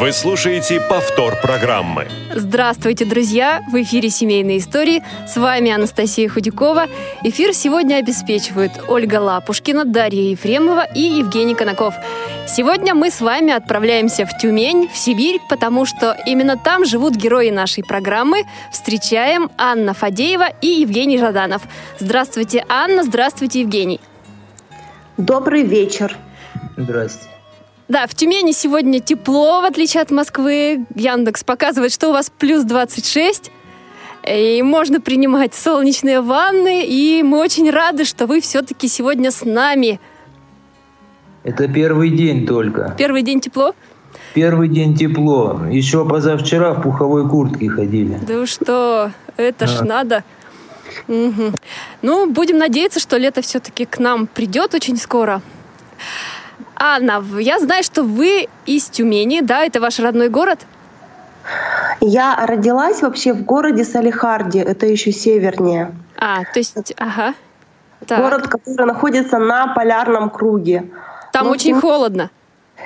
Вы слушаете повтор программы. Здравствуйте, друзья! В эфире «Семейные истории». С вами Анастасия Худякова. Эфир сегодня обеспечивают Ольга Лапушкина, Дарья Ефремова и Евгений Конаков. Сегодня мы с вами отправляемся в Тюмень, в Сибирь, потому что именно там живут герои нашей программы. Встречаем Анна Фадеева и Евгений Жаданов. Здравствуйте, Анна, здравствуйте, Евгений. Добрый вечер. Здрасте. Да, в Тюмени сегодня тепло, в отличие от Москвы. Яндекс показывает, что у вас плюс 26. И можно принимать солнечные ванны. И мы очень рады, что вы все-таки сегодня с нами. Это первый день только. Первый день тепло? Первый день тепло. Еще позавчера в пуховой куртке ходили. Да что, это ж а. надо. Угу. Ну, будем надеяться, что лето все-таки к нам придет очень скоро. Анна, я знаю, что вы из Тюмени, да, это ваш родной город? Я родилась вообще в городе Салихарде, это еще севернее. А, то есть, ага. Так. Город, который находится на полярном круге. Там ну, очень холодно.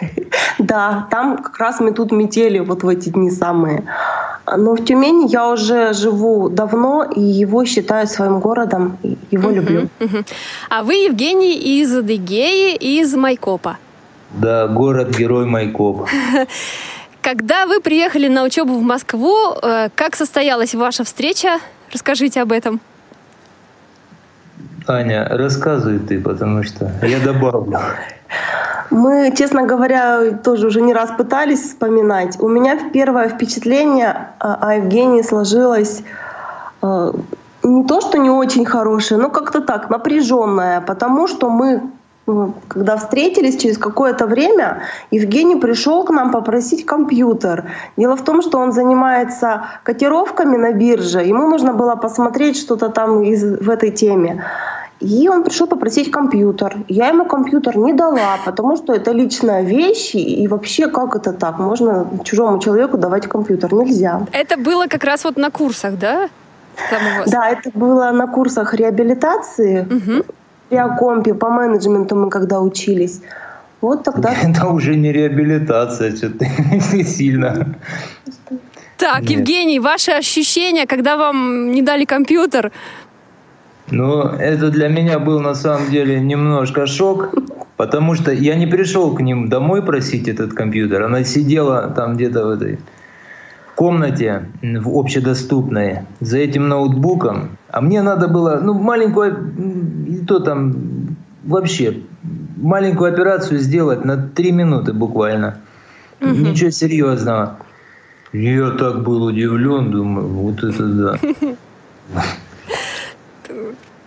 Да, там как раз мы тут метели вот в эти дни самые. Но в Тюмени я уже живу давно и его считаю своим городом, его uh-huh, люблю. Uh-huh. А вы, Евгений, из Адыгеи, из Майкопа? Да, город-герой Майкопа. Когда вы приехали на учебу в Москву, э, как состоялась ваша встреча? Расскажите об этом. Аня, рассказывай ты, потому что я добавлю. Мы, честно говоря, тоже уже не раз пытались вспоминать. У меня первое впечатление о Евгении сложилось э, не то, что не очень хорошее, но как-то так, напряженное, потому что мы когда встретились через какое-то время, Евгений пришел к нам попросить компьютер. Дело в том, что он занимается котировками на бирже. Ему нужно было посмотреть что-то там из, в этой теме. И он пришел попросить компьютер. Я ему компьютер не дала, потому что это личная вещь, и вообще как это так? Можно чужому человеку давать компьютер? Нельзя. Это было как раз вот на курсах, да? Да, это было на курсах реабилитации. Угу. При компе по менеджменту мы когда учились. Вот тогда... Это уже не реабилитация, что-то сильно. Так, Нет. Евгений, ваши ощущения, когда вам не дали компьютер? Ну, это для меня был на самом деле немножко шок, потому что я не пришел к ним домой просить этот компьютер. Она сидела там где-то в этой комнате, в общедоступной, за этим ноутбуком. А мне надо было, ну, маленькую, и то там вообще, маленькую операцию сделать на три минуты буквально. Угу. Ничего серьезного. Я так был удивлен, думаю, вот это да.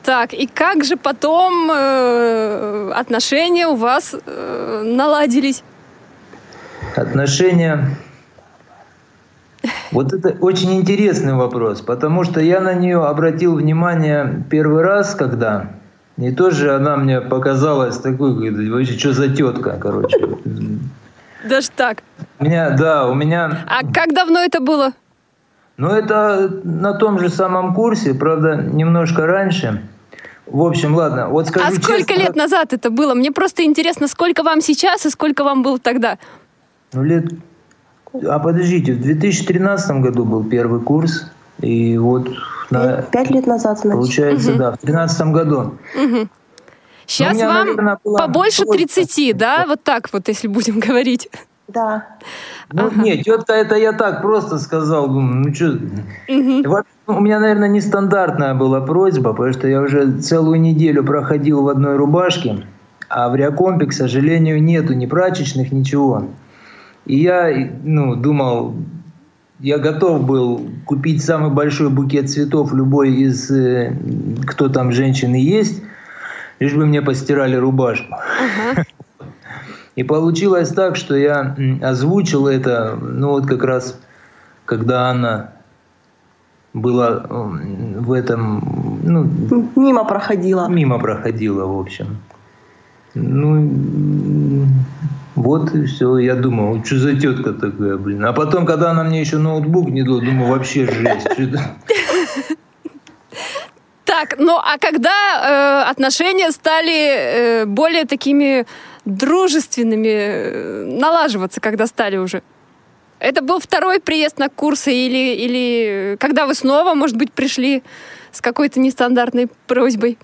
Так, и как же потом э, отношения у вас э, наладились? Отношения... Вот это очень интересный вопрос, потому что я на нее обратил внимание первый раз, когда не то же она мне показалась такой, вообще, что за тетка, короче. Даже так? У меня, да, у меня... А как давно это было? Ну, это на том же самом курсе, правда, немножко раньше. В общем, ладно, вот скажу А сколько честно, лет назад это было? Мне просто интересно, сколько вам сейчас и сколько вам было тогда? Ну, лет... А подождите, в 2013 году был первый курс, и вот... На... Пять лет назад, значит. Получается, угу. да, в 2013 году. Угу. Сейчас меня, вам наверное, побольше 30, да? Вот так вот, если будем говорить. Да. Ну, ага. нет, тетка, это я так просто сказал. Ну, что... Угу. У меня, наверное, нестандартная была просьба, потому что я уже целую неделю проходил в одной рубашке, а в Реакомпе, к сожалению, нету ни прачечных, ничего. И я ну, думал, я готов был купить самый большой букет цветов любой из, э, кто там женщины есть, лишь бы мне постирали рубашку. Uh-huh. И получилось так, что я озвучил это, ну вот как раз, когда она была в этом... Ну, мимо проходила. Мимо проходила, в общем. Ну, вот и все. Я думал, что за тетка такая, блин. А потом, когда она мне еще ноутбук не дала, думаю, вообще жесть. Так, ну а когда э, отношения стали э, более такими дружественными, э, налаживаться, когда стали уже? Это был второй приезд на курсы или, или когда вы снова, может быть, пришли с какой-то нестандартной просьбой?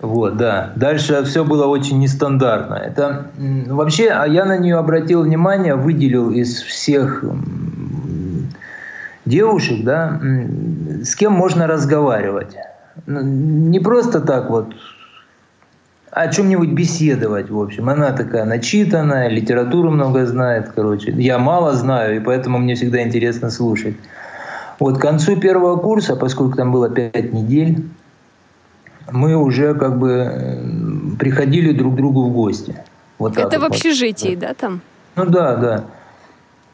Вот, да. Дальше все было очень нестандартно. Это вообще, а я на нее обратил внимание, выделил из всех девушек, да, с кем можно разговаривать. Не просто так вот о чем-нибудь беседовать, в общем. Она такая начитанная, литературу много знает, короче. Я мало знаю, и поэтому мне всегда интересно слушать. Вот к концу первого курса, поскольку там было пять недель, мы уже как бы э, приходили друг к другу в гости. Вот Это в общежитии, да, там? Ну да, да.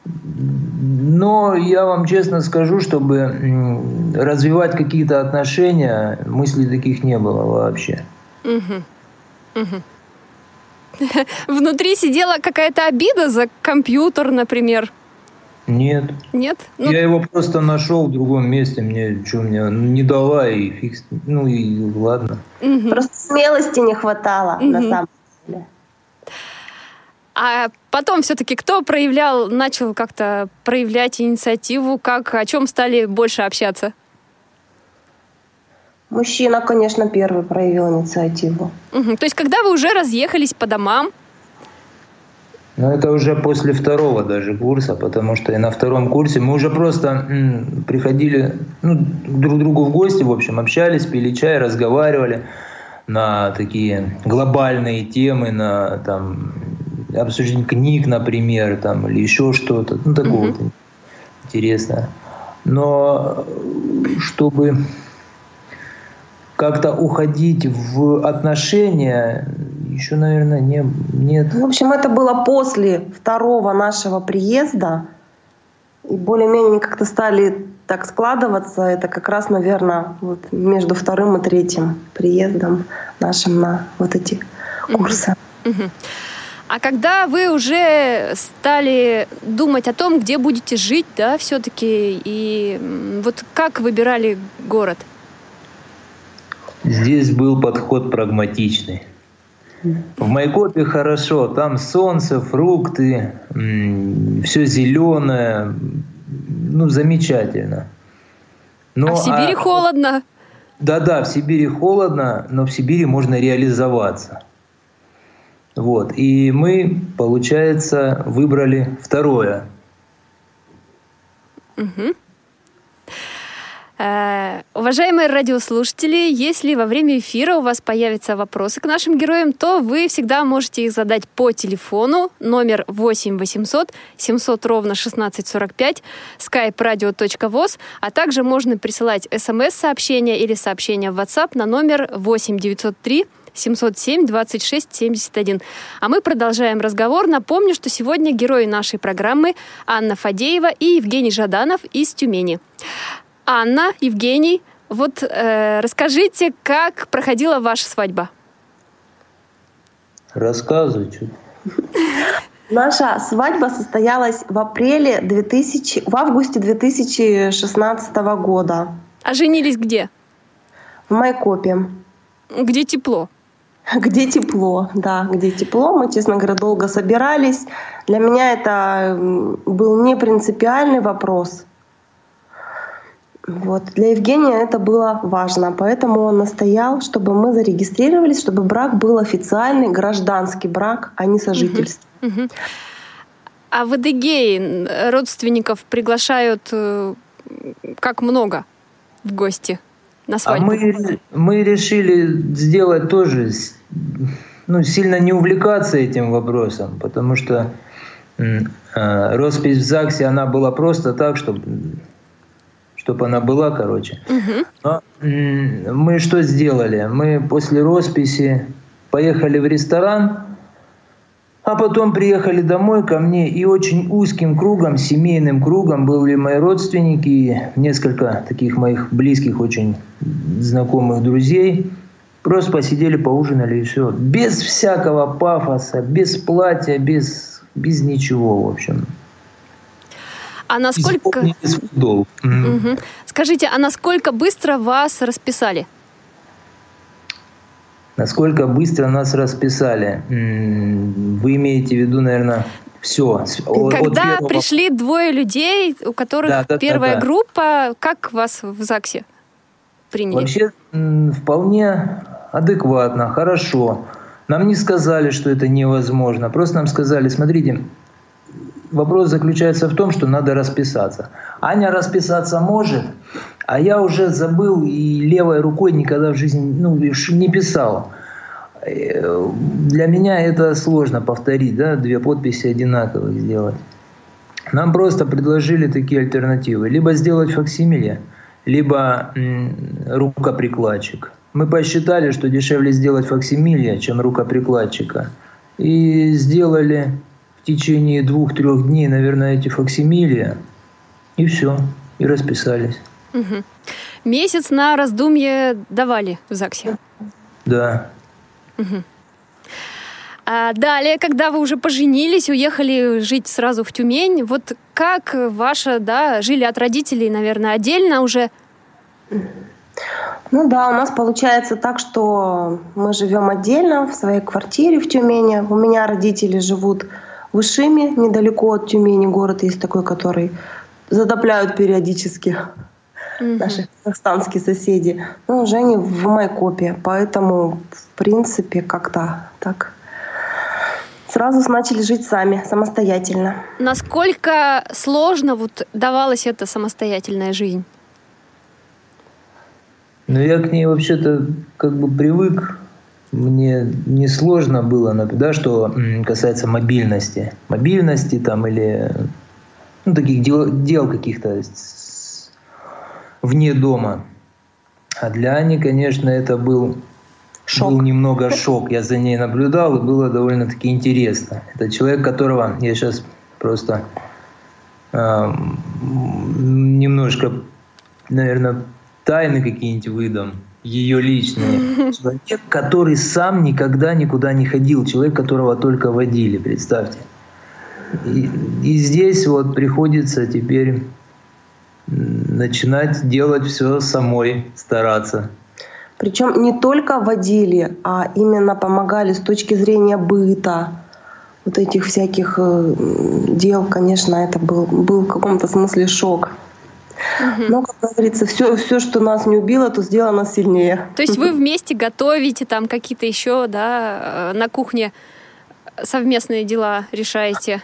Но я вам честно скажу, чтобы развивать какие-то отношения, мыслей таких не было вообще. Угу. Угу. Внутри сидела какая-то обида за компьютер, например? Нет. Нет? Ну... Я его просто нашел в другом месте, мне что, мне не дала и фикс, ну и ладно. Угу. Просто смелости не хватало, угу. на самом деле. А потом все-таки кто проявлял, начал как-то проявлять инициативу, как, о чем стали больше общаться? Мужчина, конечно, первый проявил инициативу. Угу. То есть, когда вы уже разъехались по домам, ну, это уже после второго даже курса, потому что и на втором курсе мы уже просто м, приходили ну, друг к другу в гости, в общем, общались, пили чай, разговаривали на такие глобальные темы, на там, обсуждение книг, например, там, или еще что-то, ну, такого mm-hmm. интересное. Но чтобы как-то уходить в отношения еще, наверное, не, нет. В общем, это было после второго нашего приезда. И более-менее как-то стали так складываться. Это как раз, наверное, вот между вторым и третьим приездом нашим на вот эти курсы. А когда вы уже стали думать о том, где будете жить, да, все-таки, и вот как выбирали город? Здесь был подход прагматичный. В Майкопе хорошо, там солнце, фрукты, все зеленое, ну замечательно. Но, а в Сибири а, холодно. Да-да, в Сибири холодно, но в Сибири можно реализоваться. Вот. И мы, получается, выбрали второе. Угу. Э, уважаемые радиослушатели, если во время эфира у вас появятся вопросы к нашим героям, то вы всегда можете их задать по телефону номер 8 800 700 ровно 1645 skype-radio.voz, а также можно присылать смс-сообщения или сообщения в WhatsApp на номер 8 903 707 26 71. А мы продолжаем разговор. Напомню, что сегодня герои нашей программы Анна Фадеева и Евгений Жаданов из Тюмени. Анна, Евгений, вот э, расскажите, как проходила ваша свадьба? Рассказывайте. Наша свадьба состоялась в апреле 2000, в августе 2016 года. А женились где? В Майкопе. Где тепло? Где тепло, да, где тепло. Мы, честно говоря, долго собирались. Для меня это был не принципиальный вопрос. Вот. Для Евгения это было важно, поэтому он настоял, чтобы мы зарегистрировались, чтобы брак был официальный гражданский брак, а не сожительство. А в Адыгее родственников приглашают э, как много в гости на свадьбу? А мы, мы решили сделать тоже, ну, сильно не увлекаться этим вопросом, потому что э, роспись в ЗАГСе, она была просто так, чтобы чтобы она была, короче. Угу. Но мы что сделали? Мы после росписи поехали в ресторан, А потом приехали домой ко мне, и очень узким кругом, семейным кругом были мои родственники, несколько таких моих близких, очень знакомых друзей. Просто посидели, поужинали и все. Без всякого пафоса, без платья, без, без ничего, в общем. А насколько... Угу. Скажите, а насколько быстро вас расписали? Насколько быстро нас расписали? Вы имеете в виду, наверное, все. Когда первого... пришли двое людей, у которых да, да, первая да, да. группа, как вас в ЗАГСе приняли? Вообще вполне адекватно, хорошо. Нам не сказали, что это невозможно. Просто нам сказали, смотрите, вопрос заключается в том, что надо расписаться. Аня расписаться может, а я уже забыл и левой рукой никогда в жизни ну, не писал. Э, для меня это сложно повторить, да, две подписи одинаковых сделать. Нам просто предложили такие альтернативы. Либо сделать факсимиле, либо рукоприкладчик. Мы посчитали, что дешевле сделать факсимиле, чем рукоприкладчика. И сделали в течение двух-трех дней, наверное, эти факсимилия. И все. И расписались. Угу. Месяц на раздумье давали в ЗАГСе? Да. Угу. А далее, когда вы уже поженились, уехали жить сразу в Тюмень, вот как ваша, да, жили от родителей, наверное, отдельно уже? Ну да, у нас получается так, что мы живем отдельно в своей квартире в Тюмени. У меня родители живут в Ишиме, недалеко от Тюмени. Город есть такой, который затопляют периодически угу. наши казахстанские соседи. Ну, уже они в Майкопе, поэтому, в принципе, как-то так сразу начали жить сами, самостоятельно. Насколько сложно вот давалась эта самостоятельная жизнь? Ну, я к ней вообще-то как бы привык. Мне не сложно было, да, что касается мобильности. Мобильности там или ну, таких дел, дел каких-то вне дома. А для Ани, конечно, это был, шок. был немного шок. Я за ней наблюдал, и было довольно-таки интересно. Это человек, которого я сейчас просто э, немножко, наверное, тайны какие-нибудь выдам, ее личные. Человек, который сам никогда никуда не ходил, человек, которого только водили, представьте. И, и здесь вот приходится теперь начинать делать все самой, стараться. Причем не только водили, а именно помогали с точки зрения быта, вот этих всяких э, дел, конечно, это был, был в каком-то смысле шок. Угу. Но, как говорится, все, все, что нас не убило, то сделано сильнее. То есть вы вместе готовите там какие-то еще, да, э, на кухне совместные дела решаете?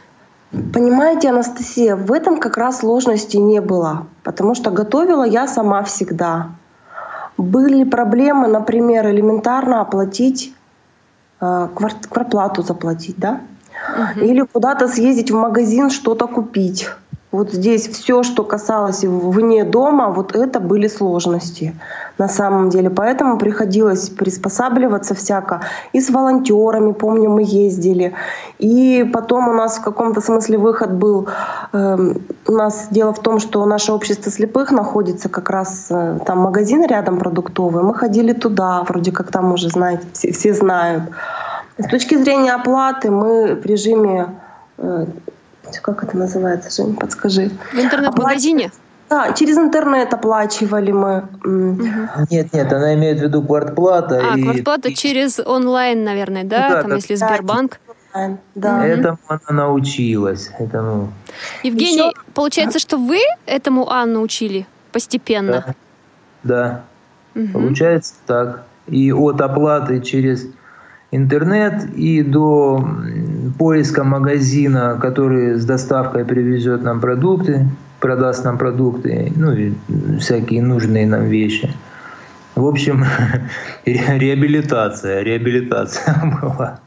Понимаете, Анастасия, в этом как раз сложности не было, потому что готовила я сама всегда. Были проблемы, например, элементарно оплатить э, квартплату заплатить, да? Угу. Или куда-то съездить в магазин, что-то купить. Вот здесь все, что касалось вне дома, вот это были сложности на самом деле. Поэтому приходилось приспосабливаться всяко. И с волонтерами, помню, мы ездили. И потом у нас в каком-то смысле выход был. Э, у нас дело в том, что наше общество слепых находится как раз э, там магазин рядом продуктовый. Мы ходили туда, вроде как там уже знаете, все, все знают. С точки зрения оплаты мы в режиме э, как это называется, Жень, подскажи. В интернет-магазине? Да, через интернет оплачивали мы. Угу. Нет, нет, она имеет в виду квартплата. А, и... квартплата через онлайн, наверное, да? Ну, да Там, да, если Сбербанк. Да, да. Этому она научилась. Этому. Евгений, Еще... получается, что вы этому Анну учили постепенно? Да. да. Угу. Получается так. И от оплаты через интернет и до поиска магазина, который с доставкой привезет нам продукты, продаст нам продукты, ну и всякие нужные нам вещи. В общем, реабилитация, реабилитация была.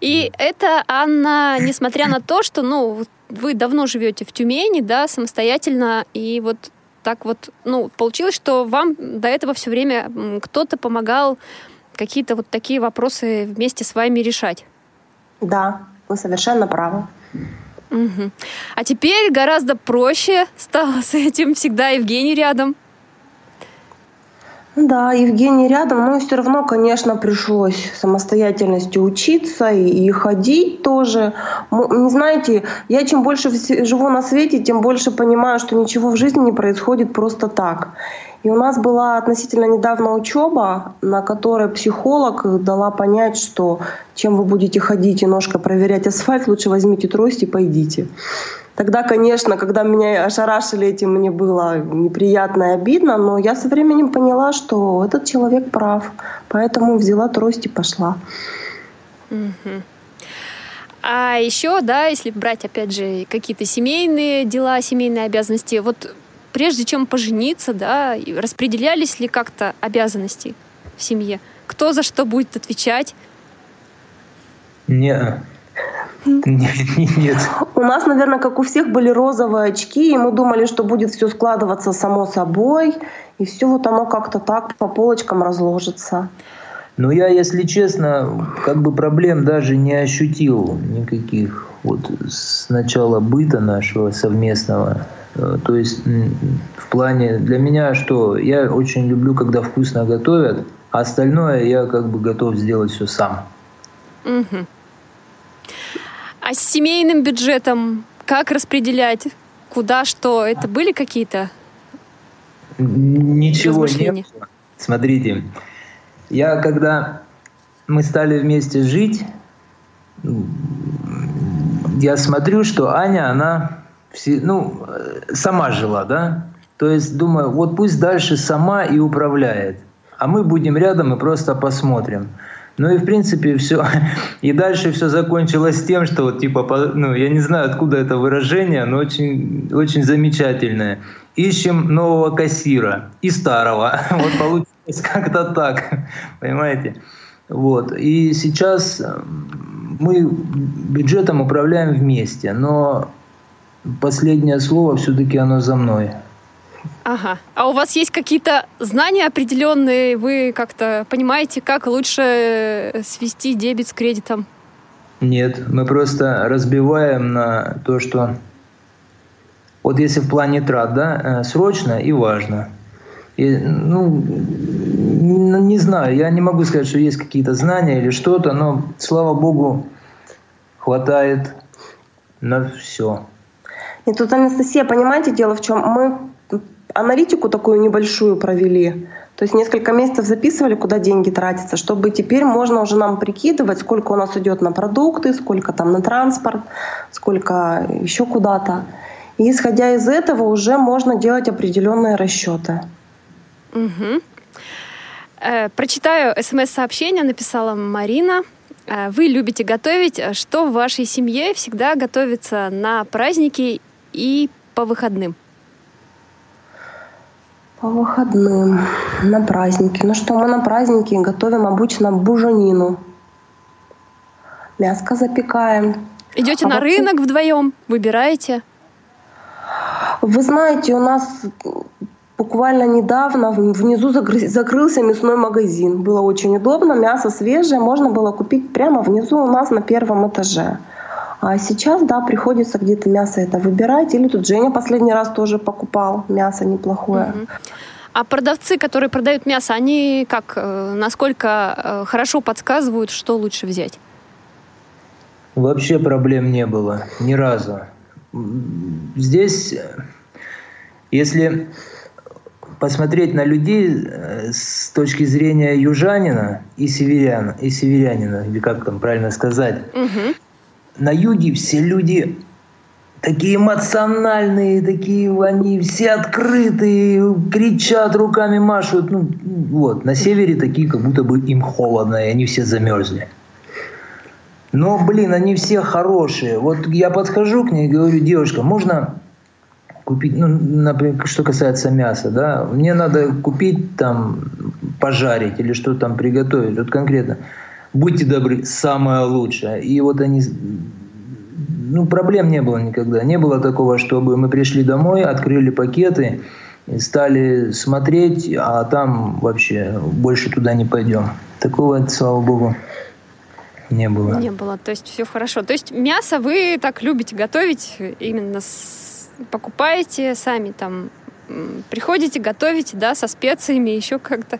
И это, Анна, несмотря на то, что, ну, вы давно живете в Тюмени, да, самостоятельно, и вот так вот, ну, получилось, что вам до этого все время кто-то помогал какие-то вот такие вопросы вместе с вами решать. Да, Вы совершенно правы. Угу. А теперь гораздо проще стало с этим. Всегда Евгений рядом. Да, Евгений рядом, но все равно, конечно, пришлось самостоятельностью учиться и, и ходить тоже. Не знаете, я чем больше живу на свете, тем больше понимаю, что ничего в жизни не происходит просто так. И у нас была относительно недавно учеба, на которой психолог дала понять, что чем вы будете ходить и ножка проверять асфальт, лучше возьмите трость и пойдите. Тогда, конечно, когда меня ошарашили этим, мне было неприятно и обидно, но я со временем поняла, что этот человек прав. Поэтому взяла трость и пошла. А еще, да, если брать, опять же, какие-то семейные дела, семейные обязанности, вот прежде чем пожениться, да, распределялись ли как-то обязанности в семье? Кто за что будет отвечать? Не, нет. У нас, наверное, как у всех, были розовые очки, и мы думали, что будет все складываться само собой, и все вот оно как-то так по полочкам разложится. Ну, я, если честно, как бы проблем даже не ощутил никаких вот с начала быта нашего совместного. Э, то есть в плане для меня что, я очень люблю, когда вкусно готовят, а остальное я как бы готов сделать все сам. Угу. А с семейным бюджетом как распределять? Куда что? Это были какие-то Ничего не было. Смотрите, я когда мы стали вместе жить, я смотрю, что Аня, она все, ну, сама жила, да? То есть думаю, вот пусть дальше сама и управляет, а мы будем рядом и просто посмотрим. Ну и в принципе все. И дальше все закончилось тем, что вот типа, ну я не знаю откуда это выражение, но очень, очень замечательное. Ищем нового кассира и старого. Вот получилось как-то так, понимаете? Вот. И сейчас э, мы бюджетом управляем вместе, но последнее слово все-таки оно за мной. Ага. А у вас есть какие-то знания определенные? Вы как-то понимаете, как лучше э, свести дебет с кредитом? Нет, мы просто разбиваем на то, что вот если в плане трат, да, э, срочно и важно. И, ну, не знаю, я не могу сказать, что есть какие-то знания или что-то, но, слава богу, хватает на все. И тут, Анастасия, понимаете, дело в чем? Мы аналитику такую небольшую провели. То есть несколько месяцев записывали, куда деньги тратятся, чтобы теперь можно уже нам прикидывать, сколько у нас идет на продукты, сколько там на транспорт, сколько еще куда-то. И исходя из этого уже можно делать определенные расчеты. Угу. Э, прочитаю смс-сообщение, написала Марина. Э, вы любите готовить. Что в вашей семье всегда готовится на праздники и по выходным? По выходным, на праздники. Ну что, мы на праздники готовим обычно буженину. Мяско запекаем. Идете а на вообще... рынок вдвоем, выбираете? Вы знаете, у нас буквально недавно внизу закрылся мясной магазин. Было очень удобно, мясо свежее, можно было купить прямо внизу у нас на первом этаже. А сейчас, да, приходится где-то мясо это выбирать. Или тут Женя последний раз тоже покупал мясо неплохое. Угу. А продавцы, которые продают мясо, они как, э, насколько э, хорошо подсказывают, что лучше взять? Вообще проблем не было, ни разу. Здесь, если посмотреть на людей э, с точки зрения южанина и северяна, и северянина, или как там правильно сказать, угу на юге все люди такие эмоциональные, такие они все открытые, кричат, руками машут. Ну, вот. На севере такие, как будто бы им холодно, и они все замерзли. Но, блин, они все хорошие. Вот я подхожу к ней и говорю, девушка, можно купить, ну, например, что касается мяса, да, мне надо купить там, пожарить или что там приготовить, вот конкретно будьте добры, самое лучшее. И вот они ну, проблем не было никогда. Не было такого, чтобы мы пришли домой, открыли пакеты, стали смотреть, а там вообще больше туда не пойдем. Такого, слава богу, не было. Не было, то есть все хорошо. То есть мясо вы так любите готовить, именно с... покупаете сами там, приходите, готовите, да, со специями, еще как-то?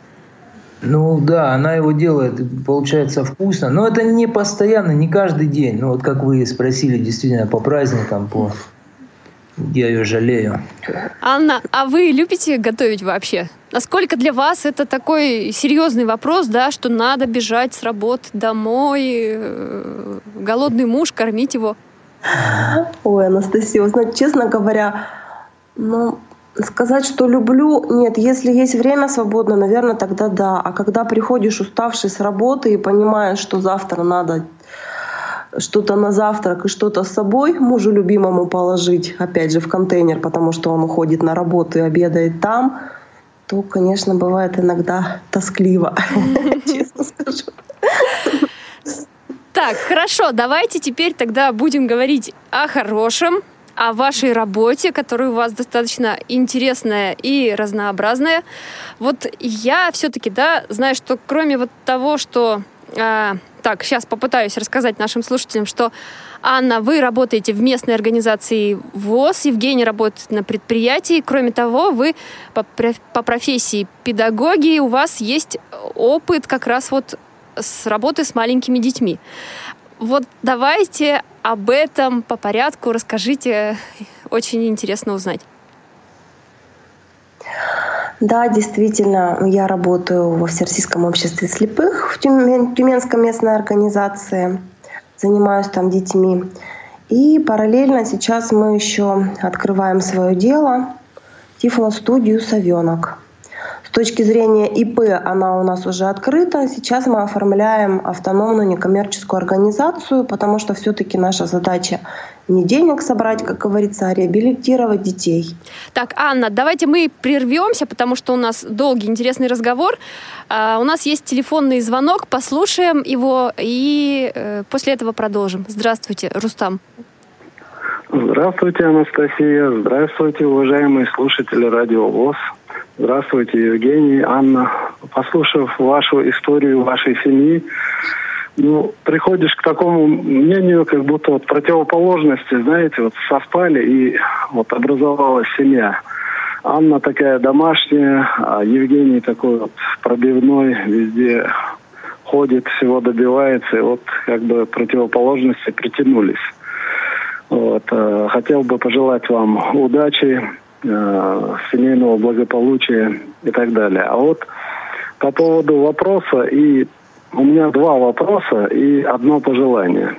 Ну да, она его делает, получается вкусно, но это не постоянно, не каждый день. Ну вот как вы спросили, действительно, по праздникам, по я ее жалею. Анна, а вы любите готовить вообще? Насколько для вас это такой серьезный вопрос, да, что надо бежать с работы домой, э, голодный муж, кормить его? Ой, Анастасия, вы знаете, честно говоря, ну, сказать, что люблю, нет, если есть время свободное, наверное, тогда да. А когда приходишь уставший с работы и понимаешь, что завтра надо что-то на завтрак и что-то с собой мужу любимому положить, опять же, в контейнер, потому что он уходит на работу и обедает там, то, конечно, бывает иногда тоскливо, честно скажу. Так, хорошо, давайте теперь тогда будем говорить о хорошем, о вашей работе, которая у вас достаточно интересная и разнообразная. Вот я все-таки, да, знаю, что кроме вот того, что э, так, сейчас попытаюсь рассказать нашим слушателям, что Анна, вы работаете в местной организации ВОЗ, Евгений работает на предприятии. Кроме того, вы по, по профессии педагоги, у вас есть опыт как раз вот с работы с маленькими детьми. Вот давайте об этом по порядку расскажите. Очень интересно узнать. Да, действительно, я работаю во Всероссийском обществе слепых в Тюменской местной организации. Занимаюсь там детьми. И параллельно сейчас мы еще открываем свое дело Тифло-студию «Совенок» точки зрения ИП она у нас уже открыта. Сейчас мы оформляем автономную некоммерческую организацию, потому что все-таки наша задача не денег собрать, как говорится, а реабилитировать детей. Так, Анна, давайте мы прервемся, потому что у нас долгий интересный разговор. Uh, у нас есть телефонный звонок, послушаем его и uh, после этого продолжим. Здравствуйте, Рустам. Здравствуйте, Анастасия. Здравствуйте, уважаемые слушатели Радио ВОЗ. Здравствуйте, Евгений, Анна. Послушав вашу историю вашей семьи, ну, приходишь к такому мнению, как будто вот противоположности, знаете, вот совпали и вот образовалась семья. Анна такая домашняя, а Евгений такой вот пробивной, везде ходит, всего добивается, и вот как бы противоположности притянулись. Вот, э, хотел бы пожелать вам удачи, э, семейного благополучия и так далее. А вот по поводу вопроса, и у меня два вопроса и одно пожелание.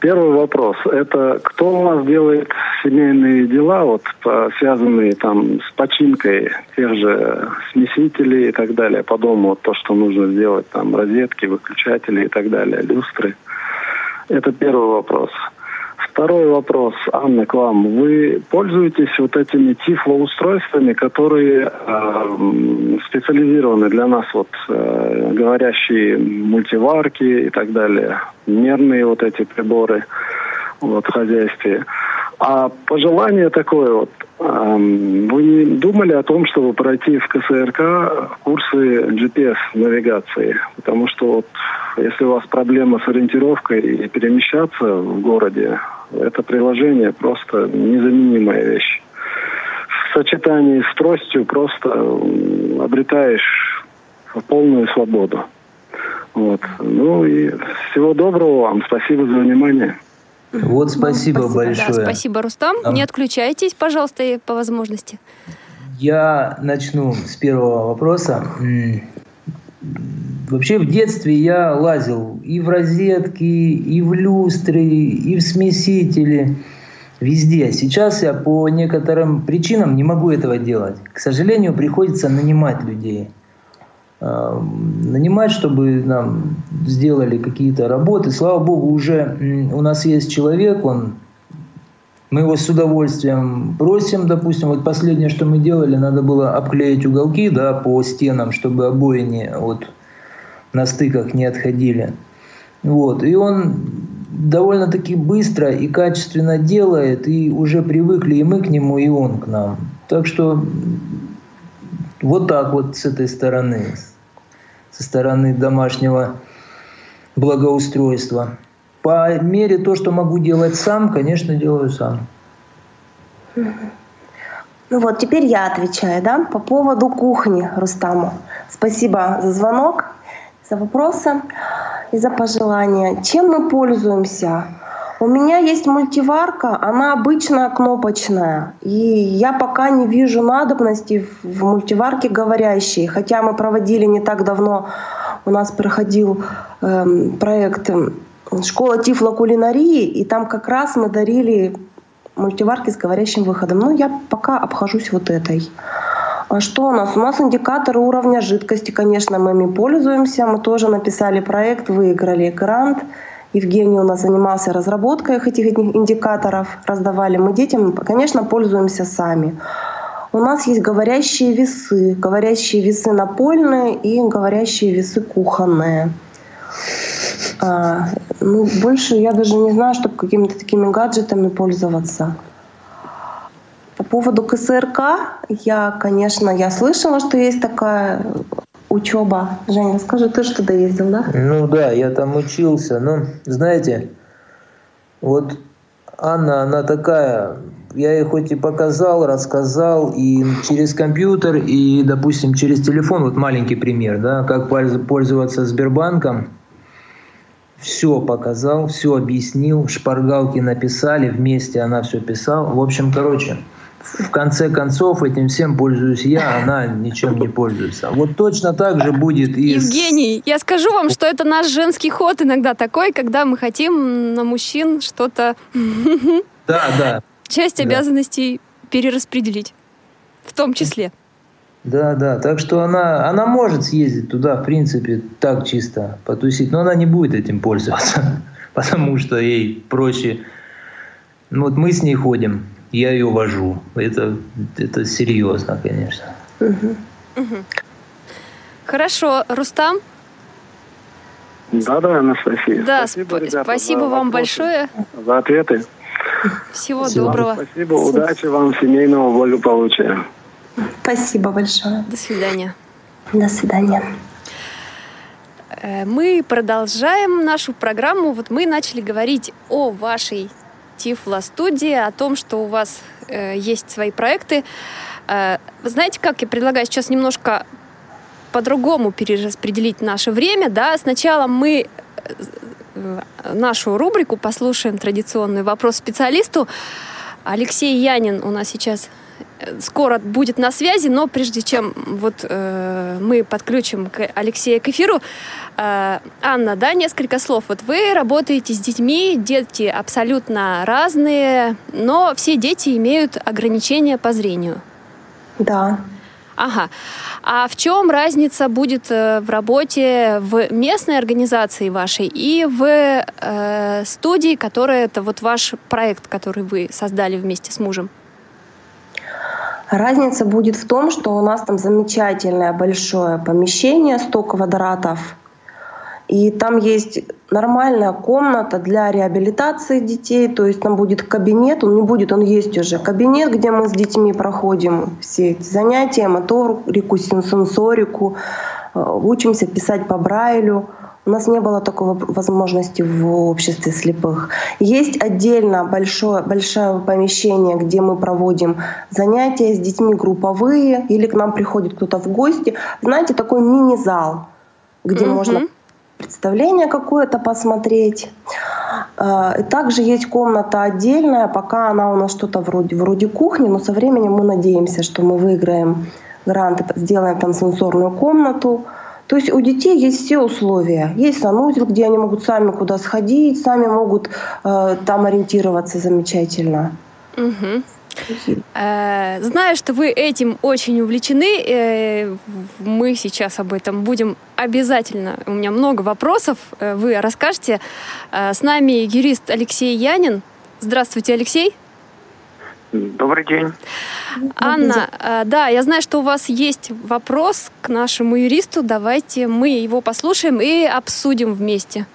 Первый вопрос – это кто у вас делает семейные дела, вот связанные там с починкой тех же смесителей и так далее по дому, вот то, что нужно сделать, там розетки, выключатели и так далее, люстры. Это первый вопрос. Второй вопрос, Анна, к вам. Вы пользуетесь вот этими тифлоустройствами, которые э, специализированы для нас, вот э, говорящие мультиварки и так далее, мерные вот эти приборы вот, в хозяйстве. А пожелание такое вот, вы не думали о том, чтобы пройти в КСРК курсы GPS-навигации? Потому что вот, если у вас проблема с ориентировкой и перемещаться в городе, это приложение просто незаменимая вещь. В сочетании с тростью просто обретаешь полную свободу. Вот. Ну и всего доброго вам. Спасибо за внимание. Вот спасибо, спасибо большое. Да, спасибо, Рустам. А... Не отключайтесь, пожалуйста, по возможности. Я начну с первого вопроса. Вообще в детстве я лазил и в розетки, и в люстры, и в смесители, везде. Сейчас я по некоторым причинам не могу этого делать. К сожалению, приходится нанимать людей. Нанимать, чтобы нам сделали какие-то работы. Слава богу, уже у нас есть человек, он мы его с удовольствием просим, допустим, вот последнее, что мы делали, надо было обклеить уголки, да, по стенам, чтобы обои не, вот, на стыках не отходили. Вот. И он довольно-таки быстро и качественно делает, и уже привыкли и мы к нему, и он к нам. Так что вот так вот с этой стороны, со стороны домашнего благоустройства. По мере то, что могу делать сам, конечно, делаю сам. Ну вот, теперь я отвечаю, да, по поводу кухни Рустаму. Спасибо за звонок, за вопросы и за пожелания. Чем мы пользуемся? У меня есть мультиварка, она обычная кнопочная. И я пока не вижу надобности в мультиварке говорящей. Хотя мы проводили не так давно, у нас проходил эм, проект эм, «Школа тифлокулинарии», и там как раз мы дарили мультиварки с говорящим выходом. Ну, я пока обхожусь вот этой. А что у нас? У нас индикаторы уровня жидкости, конечно, мы ими пользуемся. Мы тоже написали проект, выиграли грант. Евгений у нас занимался разработкой этих индикаторов, раздавали мы детям. Конечно, пользуемся сами. У нас есть говорящие весы. Говорящие весы напольные и говорящие весы кухонные. А, ну, больше я даже не знаю, чтобы какими-то такими гаджетами пользоваться. По поводу КСРК, я, конечно, я слышала, что есть такая учеба. Женя, скажи, ты что доездил, да? Ну да, я там учился. Но, знаете, вот Анна, она такая, я ей хоть и показал, рассказал, и через компьютер, и, допустим, через телефон, вот маленький пример, да, как пользоваться Сбербанком, все показал, все объяснил, шпаргалки написали, вместе она все писала. В общем, короче, в конце концов этим всем пользуюсь я, она ничем не пользуется. Вот точно так же будет и... Евгений, я скажу вам, что это наш женский ход иногда такой, когда мы хотим на мужчин что-то... Да, да. Часть обязанностей перераспределить, в том числе. Да, да. Так что она, она может съездить туда, в принципе, так чисто потусить, но она не будет этим пользоваться, потому что ей проще. Ну, вот мы с ней ходим, я ее вожу. Это, это серьезно, конечно. Хорошо, Рустам? Да, да, Анастасия. Да, спасибо, сп- ребята, спасибо вам большое. За ответы. Всего Спасибо. доброго. Спасибо, удачи вам, семейного благополучия. Спасибо большое. До свидания. До свидания. Э, мы продолжаем нашу программу. Вот мы начали говорить о вашей Тифло-студии, о том, что у вас э, есть свои проекты. Э, знаете, как я предлагаю сейчас немножко по-другому перераспределить наше время, да? Сначала мы э, нашу рубрику послушаем традиционный вопрос специалисту. Алексей Янин у нас сейчас скоро будет на связи, но прежде чем вот э, мы подключим к Алексея к эфиру, э, Анна, да, несколько слов. Вот вы работаете с детьми, дети абсолютно разные, но все дети имеют ограничения по зрению. Да. Ага. А в чем разница будет э, в работе в местной организации вашей и в э, студии, которая это вот ваш проект, который вы создали вместе с мужем? Разница будет в том, что у нас там замечательное большое помещение, 100 квадратов, и там есть нормальная комната для реабилитации детей, то есть там будет кабинет, он не будет, он есть уже, кабинет, где мы с детьми проходим все эти занятия, моторику, сенсорику, э, учимся писать по Брайлю. У нас не было такой возможности в обществе слепых. Есть отдельно большое, большое помещение, где мы проводим занятия с детьми групповые, или к нам приходит кто-то в гости. Знаете, такой мини-зал, где mm-hmm. можно представление какое-то посмотреть. А, и также есть комната отдельная, пока она у нас что-то вроде, вроде кухни, но со временем мы надеемся, что мы выиграем грант, сделаем там сенсорную комнату, то есть у детей есть все условия. Есть санузел, где они могут сами куда сходить, сами могут э, там ориентироваться замечательно. Угу. Знаю, что вы этим очень увлечены. Э, мы сейчас об этом будем обязательно. У меня много вопросов. Э, вы расскажете. С нами юрист Алексей Янин. Здравствуйте, Алексей. Добрый день. Анна, э, да, я знаю, что у вас есть вопрос к нашему юристу. Давайте мы его послушаем и обсудим вместе.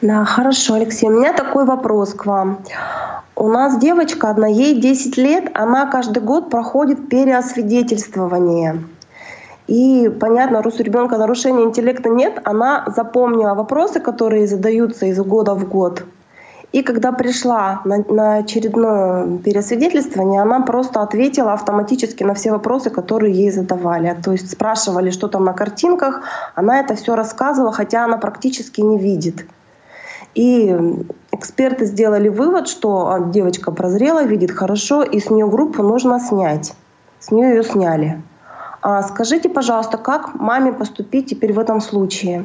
Да, хорошо, Алексей. У меня такой вопрос к вам. У нас девочка одна, ей 10 лет, она каждый год проходит переосвидетельствование. И, понятно, у ребенка нарушения интеллекта нет, она запомнила вопросы, которые задаются из года в год. И когда пришла на, на очередное пересвидетельствование, она просто ответила автоматически на все вопросы, которые ей задавали. То есть спрашивали, что там на картинках, она это все рассказывала, хотя она практически не видит. И эксперты сделали вывод, что девочка прозрела, видит хорошо, и с нее группу нужно снять. С нее ее сняли. А скажите, пожалуйста, как маме поступить теперь в этом случае?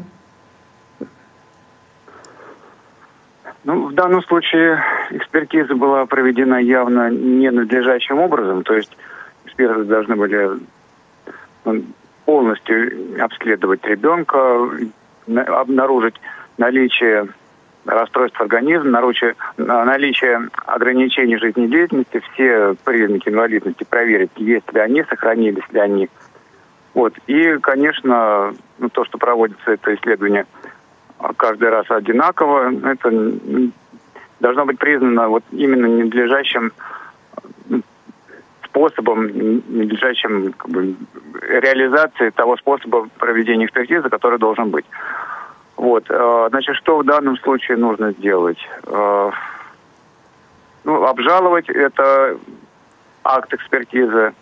Ну, в данном случае экспертиза была проведена явно ненадлежащим образом, то есть эксперты должны были полностью обследовать ребенка, обнаружить наличие расстройств организма, наличие, наличие ограничений жизнедеятельности, все признаки инвалидности проверить, есть ли они, сохранились ли они. Вот. И, конечно, ну, то, что проводится это исследование – каждый раз одинаково. Это должно быть признано вот именно ненадлежащим способом, ненадлежащим как бы, реализации того способа проведения экспертизы, который должен быть. Вот. Э, значит, что в данном случае нужно сделать? Э, ну, обжаловать это акт экспертизы,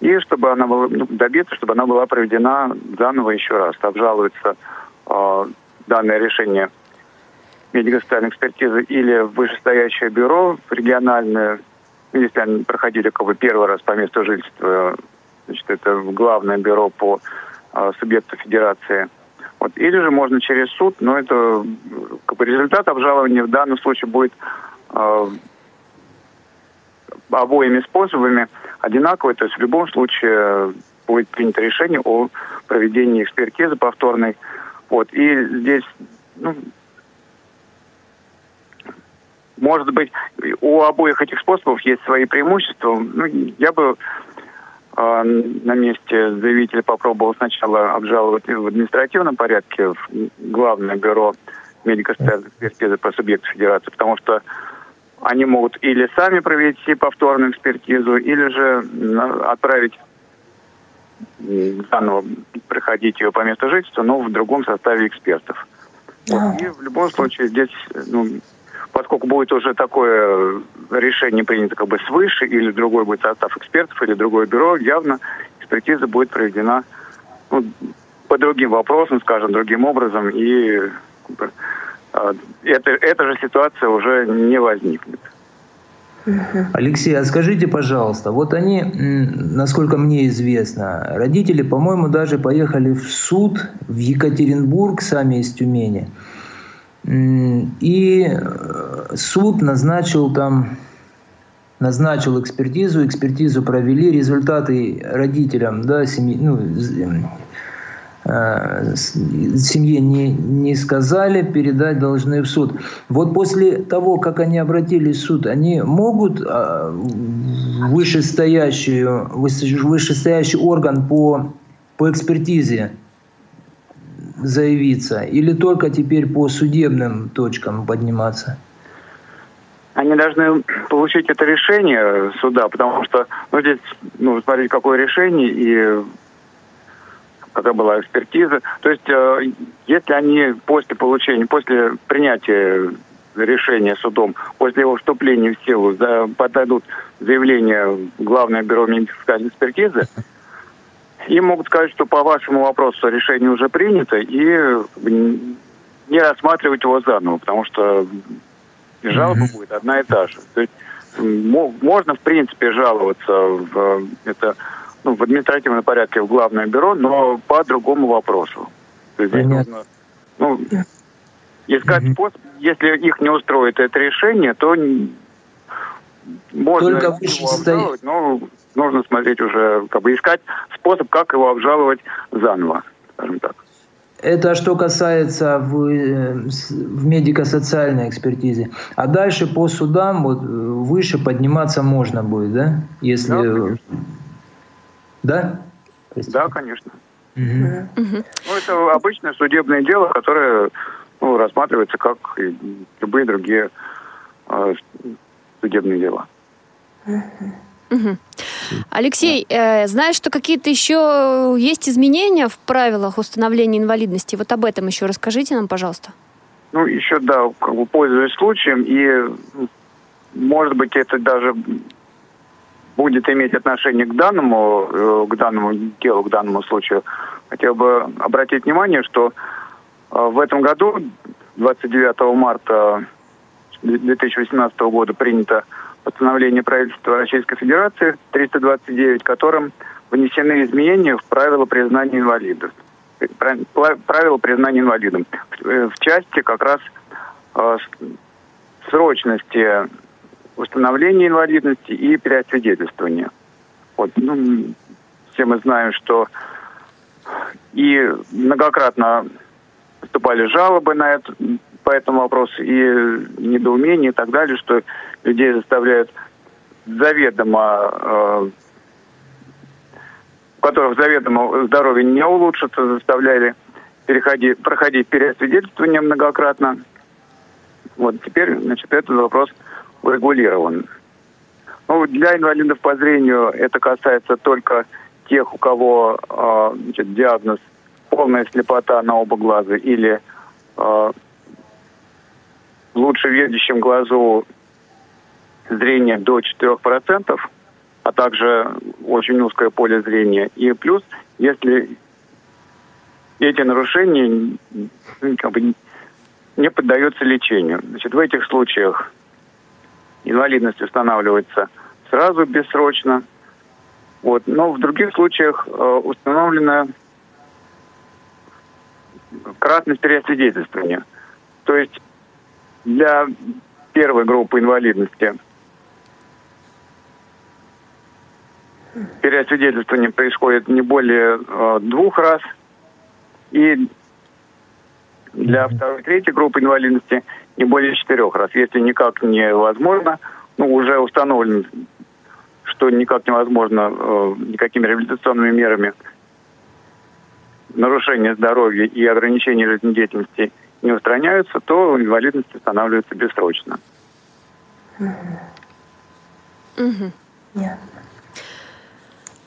и чтобы она была, ну, добиться, чтобы она была проведена заново еще раз. Обжалуется э, данное решение медико-социальной экспертизы или в вышестоящее бюро региональное, если они проходили как бы первый раз по месту жительства, значит, это главное бюро по э, субъекту федерации. Вот. Или же можно через суд, но это как бы результат обжалования в данном случае будет э, обоими способами одинаковый, то есть в любом случае будет принято решение о проведении экспертизы повторной вот. И здесь, ну, может быть, у обоих этих способов есть свои преимущества. Ну, я бы э, на месте заявителя попробовал сначала обжаловать в административном порядке в Главное бюро медико-социальной экспертизы по субъекту федерации, потому что они могут или сами провести повторную экспертизу, или же отправить заново проходить ее по месту жительства, но в другом составе экспертов. Вот. И в любом случае здесь, ну, поскольку будет уже такое решение принято как бы свыше, или другой будет состав экспертов, или другое бюро, явно экспертиза будет проведена ну, по другим вопросам, скажем, другим образом, и э, это, эта же ситуация уже не возникнет. Алексей, а скажите, пожалуйста, вот они, насколько мне известно, родители, по-моему, даже поехали в суд в Екатеринбург, сами из Тюмени. И э, суд назначил там назначил экспертизу, экспертизу провели, результаты родителям, да, семьи, ну, семье не, не сказали, передать должны в суд. Вот после того, как они обратились в суд, они могут э, вышестоящую, вышестоящий орган по, по экспертизе заявиться или только теперь по судебным точкам подниматься? Они должны получить это решение суда, потому что ну, здесь ну, смотреть, какое решение, и когда была экспертиза. То есть, э, если они после получения, после принятия решения судом, после его вступления в силу, за, подадут заявление в Главное бюро медицинской экспертизы, им могут сказать, что по вашему вопросу решение уже принято, и не рассматривать его заново, потому что жалоба будет одна и та же. То есть можно, в принципе, жаловаться в это ну, в административном порядке в главное бюро, но по другому вопросу. То есть здесь нужно ну, искать mm способ, если их не устроит это решение, то можно Только его обжаловать, но нужно смотреть уже, как бы искать способ, как его обжаловать заново, скажем так. Это что касается в, э, в медико-социальной экспертизе. А дальше по судам вот, выше подниматься можно будет, да? Если да, да? Да, конечно. Угу. Ну, это обычное судебное дело, которое ну, рассматривается как и любые другие э, судебные дела. Угу. Алексей, э, знаешь, что какие-то еще есть изменения в правилах установления инвалидности? Вот об этом еще расскажите нам, пожалуйста. Ну, еще, да, как бы пользуясь случаем, и, может быть, это даже будет иметь отношение к данному, э, к данному делу, к данному случаю, хотел бы обратить внимание, что э, в этом году, 29 марта 2018 года, принято постановление правительства Российской Федерации 329, которым внесены изменения в правила признания инвалидов. Правила признания инвалидом. В части как раз э, срочности установления инвалидности и переосвидетельствования. Вот, ну, все мы знаем, что и многократно поступали жалобы на это, по этому вопросу, и недоумение и так далее, что людей заставляют заведомо, э, у которых заведомо здоровье не улучшится, заставляли переходить, проходить переосвидетельствование многократно. Вот теперь, значит, этот вопрос урегулирован. Ну, для инвалидов по зрению это касается только тех, у кого э, значит, диагноз полная слепота на оба глаза или э, лучше видящем глазу зрение до 4%, а также очень узкое поле зрения. И плюс, если эти нарушения как бы, не поддаются лечению. Значит, в этих случаях инвалидность устанавливается сразу, бессрочно. Вот. Но в других случаях э, установлена кратность переосвидетельствования. То есть для первой группы инвалидности переосвидетельствование происходит не более э, двух раз. И для второй, третьей группы инвалидности не более четырех раз. Если никак невозможно, ну, уже установлено, что никак невозможно э, никакими реабилитационными мерами нарушение здоровья и ограничение жизнедеятельности не устраняются, то инвалидность устанавливается бессрочно. Угу.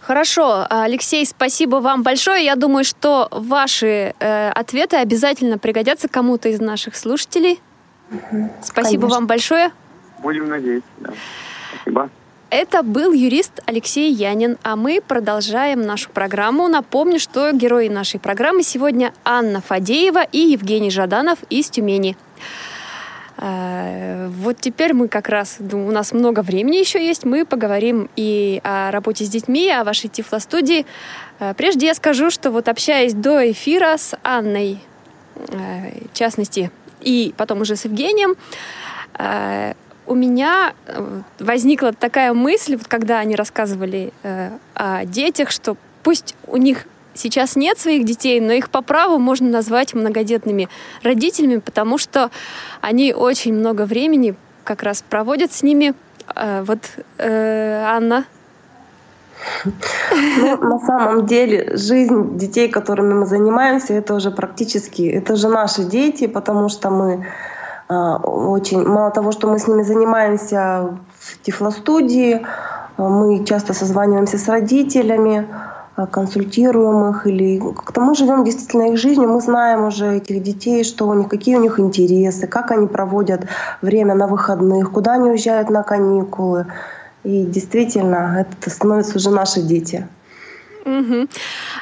Хорошо, Алексей, спасибо вам большое. Я думаю, что ваши э, ответы обязательно пригодятся кому-то из наших слушателей. Угу, спасибо конечно. вам большое. Будем надеяться, да. Спасибо. Это был юрист Алексей Янин, а мы продолжаем нашу программу. Напомню, что герои нашей программы сегодня Анна Фадеева и Евгений Жаданов из Тюмени. Э, вот теперь мы как раз, у нас много времени еще есть, мы поговорим и о работе с детьми, о вашей тифлостудии. Э, прежде я скажу, что вот общаясь до эфира с Анной, э, в частности, и потом уже с Евгением, у меня возникла такая мысль, вот когда они рассказывали о детях, что пусть у них сейчас нет своих детей, но их по праву можно назвать многодетными родителями, потому что они очень много времени как раз проводят с ними. Э, вот э, Анна. Ну, на самом деле жизнь детей, которыми мы занимаемся, это уже практически, это уже наши дети, потому что мы э, очень, мало того, что мы с ними занимаемся в тифлостудии, мы часто созваниваемся с родителями, Э, консультируем их или как-то мы живем действительно их жизнью, мы знаем уже этих детей, что у них, какие у них интересы, как они проводят время на выходных, куда они уезжают на каникулы. И действительно, это становятся уже наши дети. Угу.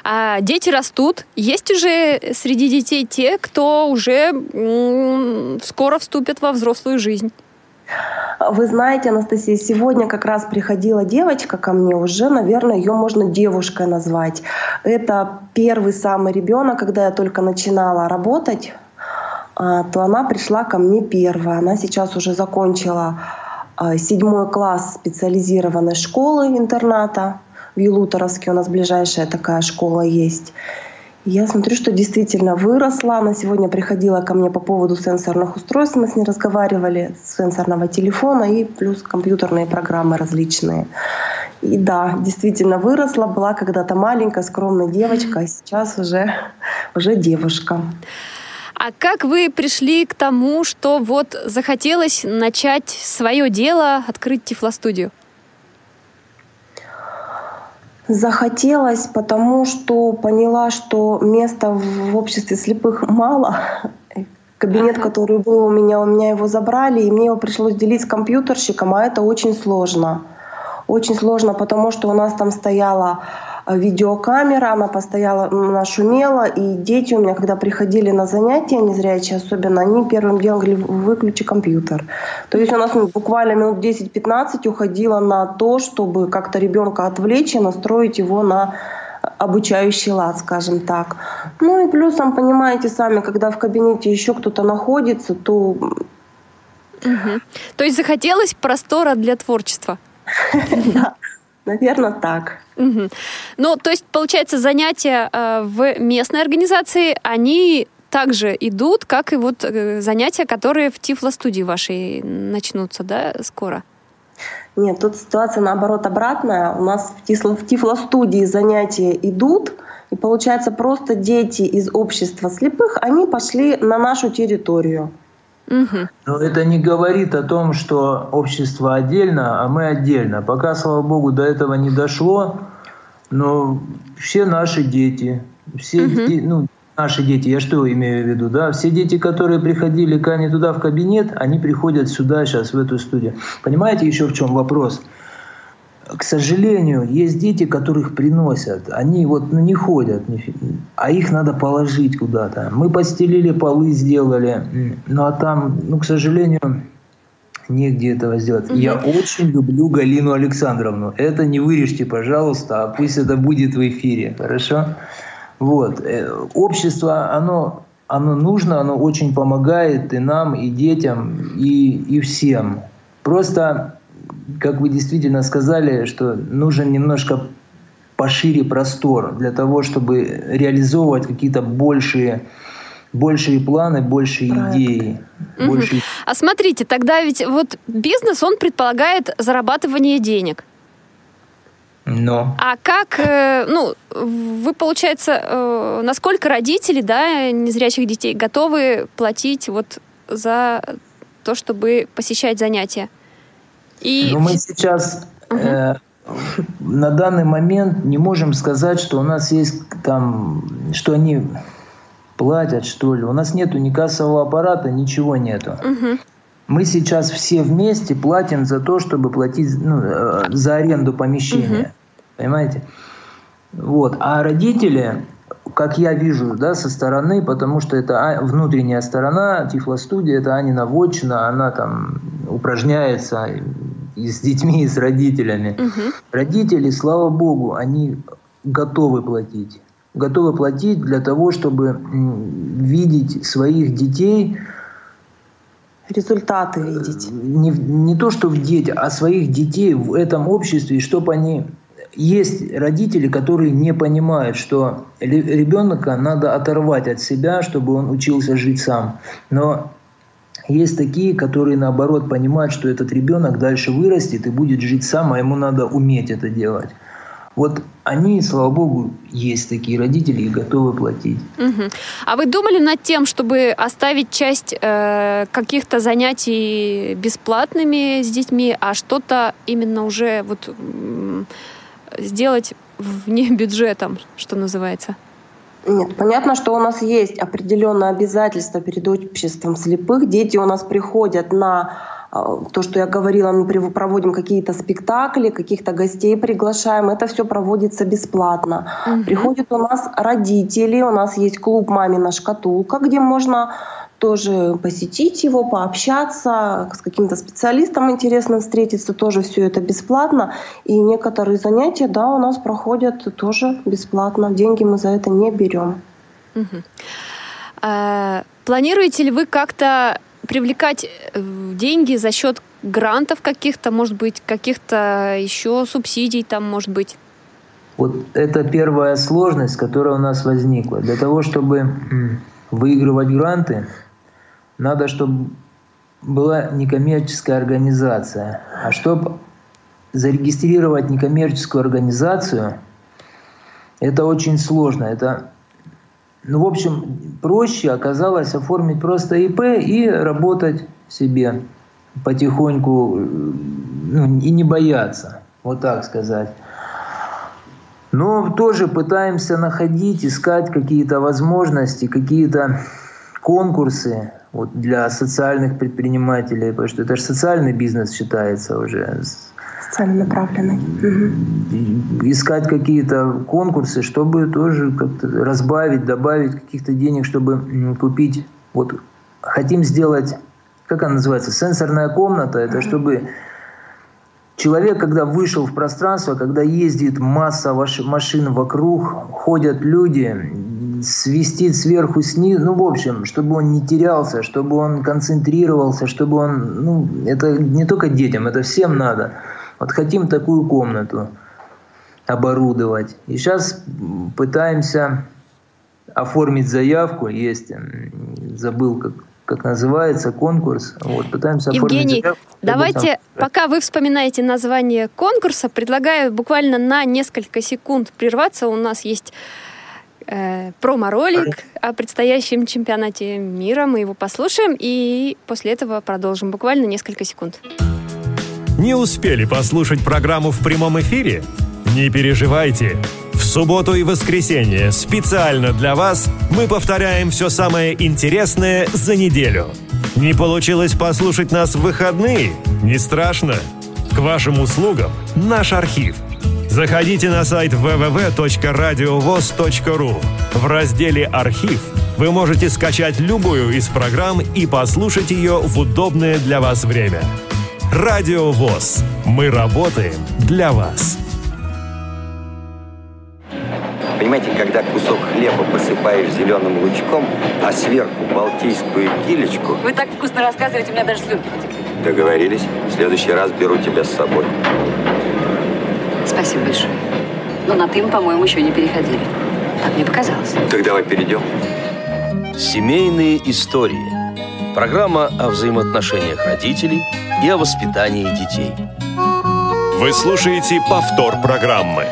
А дети растут. Есть уже среди детей те, кто уже м- скоро вступят во взрослую жизнь. Вы знаете, Анастасия, сегодня как раз приходила девочка ко мне, уже, наверное, ее можно девушкой назвать. Это первый самый ребенок, когда я только начинала работать, а, то она пришла ко мне первая. Она сейчас уже закончила седьмой класс специализированной школы интерната. В Юлуторовске у нас ближайшая такая школа есть. Я смотрю, что действительно выросла. Она сегодня приходила ко мне по поводу сенсорных устройств. Мы с ней разговаривали с сенсорного телефона и плюс компьютерные программы различные. И да, действительно выросла. Была когда-то маленькая, скромная девочка, а сейчас уже, уже девушка. А как вы пришли к тому, что вот захотелось начать свое дело, открыть тифлостудию? Захотелось, потому что поняла, что места в обществе слепых мало. Кабинет, который был у меня, у меня его забрали, и мне его пришлось делить с компьютерщиком, а это очень сложно. Очень сложно, потому что у нас там стояла видеокамера, она постояла, она шумела, и дети у меня, когда приходили на занятия, незрячие особенно, они первым делом говорили, выключи компьютер. То есть у нас ну, буквально минут 10-15 уходило на то, чтобы как-то ребенка отвлечь и настроить его на обучающий лад, скажем так. Ну и плюсом, понимаете сами, когда в кабинете еще кто-то находится, то... Угу. То есть захотелось простора для творчества? Да, наверное, так. Угу. Ну, то есть, получается, занятия э, в местной организации, они также идут, как и вот э, занятия, которые в Тифло-студии вашей начнутся, да, скоро? Нет, тут ситуация наоборот обратная. У нас в, Тифло, в Тифло-студии занятия идут, и получается просто дети из общества слепых, они пошли на нашу территорию. Но это не говорит о том, что общество отдельно, а мы отдельно. Пока, слава богу, до этого не дошло, но все наши дети, все угу. дети, ну, наши дети, я что имею в виду, да, все дети, которые приходили к Ане туда в кабинет, они приходят сюда сейчас, в эту студию. Понимаете еще в чем вопрос? К сожалению, есть дети, которых приносят. Они вот ну, не ходят, а их надо положить куда-то. Мы постелили полы, сделали. Ну а там, ну, к сожалению, негде этого сделать. Угу. Я очень люблю Галину Александровну. Это не вырежьте, пожалуйста, а пусть это будет в эфире, хорошо? Вот. Э, общество, оно, оно нужно, оно очень помогает и нам, и детям, и, и всем. Просто как вы действительно сказали, что нужен немножко пошире простор для того, чтобы реализовывать какие-то большие большие планы, большие Проект. идеи. Угу. Большие... А смотрите, тогда ведь вот бизнес, он предполагает зарабатывание денег. Но. А как, э, ну, вы, получается, э, насколько родители, да, незрячих детей готовы платить вот за то, чтобы посещать занятия? И... Но мы сейчас э, на данный момент не можем сказать, что у нас есть там, что они платят, что ли. У нас нету ни кассового аппарата, ничего нету. Угу. Мы сейчас все вместе платим за то, чтобы платить ну, э, за аренду помещения. Угу. Понимаете? Вот. А родители, как я вижу, да, со стороны, потому что это а, внутренняя сторона Тифлостудия, это Анина Вотчина, она там упражняется и с детьми, и с родителями. Угу. Родители, слава богу, они готовы платить. Готовы платить для того, чтобы видеть своих детей результаты видеть. Не, не то, что в детях, а своих детей в этом обществе, чтобы они есть родители, которые не понимают, что ребенка надо оторвать от себя, чтобы он учился жить сам. Но есть такие, которые наоборот понимают, что этот ребенок дальше вырастет и будет жить сам, а ему надо уметь это делать. Вот они, слава богу, есть такие родители и готовы платить. Угу. А вы думали над тем, чтобы оставить часть э, каких-то занятий бесплатными с детьми, а что-то именно уже вот сделать вне бюджетом, что называется? Нет, понятно, что у нас есть определенные обязательства перед обществом слепых. Дети у нас приходят на а, то, что я говорила, мы проводим какие-то спектакли, каких-то гостей приглашаем. Это все проводится бесплатно. Угу. Приходят у нас родители, у нас есть клуб «Мамина шкатулка», где можно тоже посетить его, пообщаться, с каким-то специалистом интересно встретиться, тоже все это бесплатно. И некоторые занятия, да, у нас проходят тоже бесплатно. Деньги мы за это не берем. Угу. А, планируете ли вы как-то привлекать э, деньги за счет грантов каких-то, может быть, каких-то еще субсидий там, может быть? Вот это первая сложность, которая у нас возникла. Для того, чтобы выигрывать гранты, надо, чтобы была некоммерческая организация. А чтобы зарегистрировать некоммерческую организацию, это очень сложно. Это, ну, в общем, проще оказалось оформить просто ИП и работать себе потихоньку, ну, и не бояться, вот так сказать. Но тоже пытаемся находить, искать какие-то возможности, какие-то конкурсы вот для социальных предпринимателей, потому что это же социальный бизнес считается уже. Социально направленный. Угу. Искать какие-то конкурсы, чтобы тоже как-то разбавить, добавить каких-то денег, чтобы купить. Вот хотим сделать, как она называется, сенсорная комната, это чтобы Человек, когда вышел в пространство, когда ездит масса машин вокруг, ходят люди, свистит сверху снизу, ну, в общем, чтобы он не терялся, чтобы он концентрировался, чтобы он, ну, это не только детям, это всем надо. Вот хотим такую комнату оборудовать. И сейчас пытаемся оформить заявку, есть, забыл, как как называется конкурс. Вот, пытаемся Евгений, заявку, давайте, пока вы вспоминаете название конкурса, предлагаю буквально на несколько секунд прерваться. У нас есть э, промо-ролик о предстоящем чемпионате мира. Мы его послушаем и после этого продолжим. Буквально несколько секунд. Не успели послушать программу в прямом эфире? Не переживайте. В субботу и воскресенье специально для вас мы повторяем все самое интересное за неделю. Не получилось послушать нас в выходные? Не страшно. К вашим услугам наш архив. Заходите на сайт www.radiovoz.ru. В разделе «Архив» вы можете скачать любую из программ и послушать ее в удобное для вас время. Радио ВОЗ. Мы работаем для вас. Понимаете, когда кусок хлеба посыпаешь зеленым лучком, а сверху балтийскую килечку... Вы так вкусно рассказываете, у меня даже слюнки потекли. Договорились. В следующий раз беру тебя с собой. Спасибо большое. Но на «ты» мы, по-моему, еще не переходили. Так мне показалось. Так давай перейдем. Семейные истории. Программа о взаимоотношениях родителей и о воспитании детей. Вы слушаете повтор программы.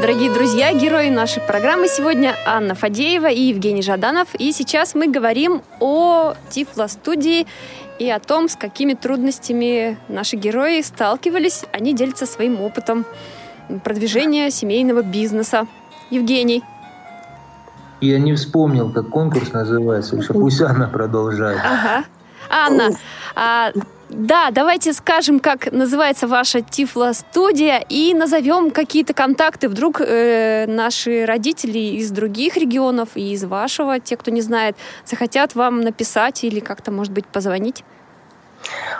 Дорогие друзья, герои нашей программы сегодня Анна Фадеева и Евгений Жаданов. И сейчас мы говорим о Тифло-студии и о том, с какими трудностями наши герои сталкивались. Они делятся своим опытом продвижения семейного бизнеса. Евгений. Я не вспомнил, как конкурс называется, пусть Анна продолжает. Ага. Анна, а, да, давайте скажем, как называется ваша Тифло-студия и назовем какие-то контакты. Вдруг э, наши родители из других регионов и из вашего, те, кто не знает, захотят вам написать или как-то, может быть, позвонить.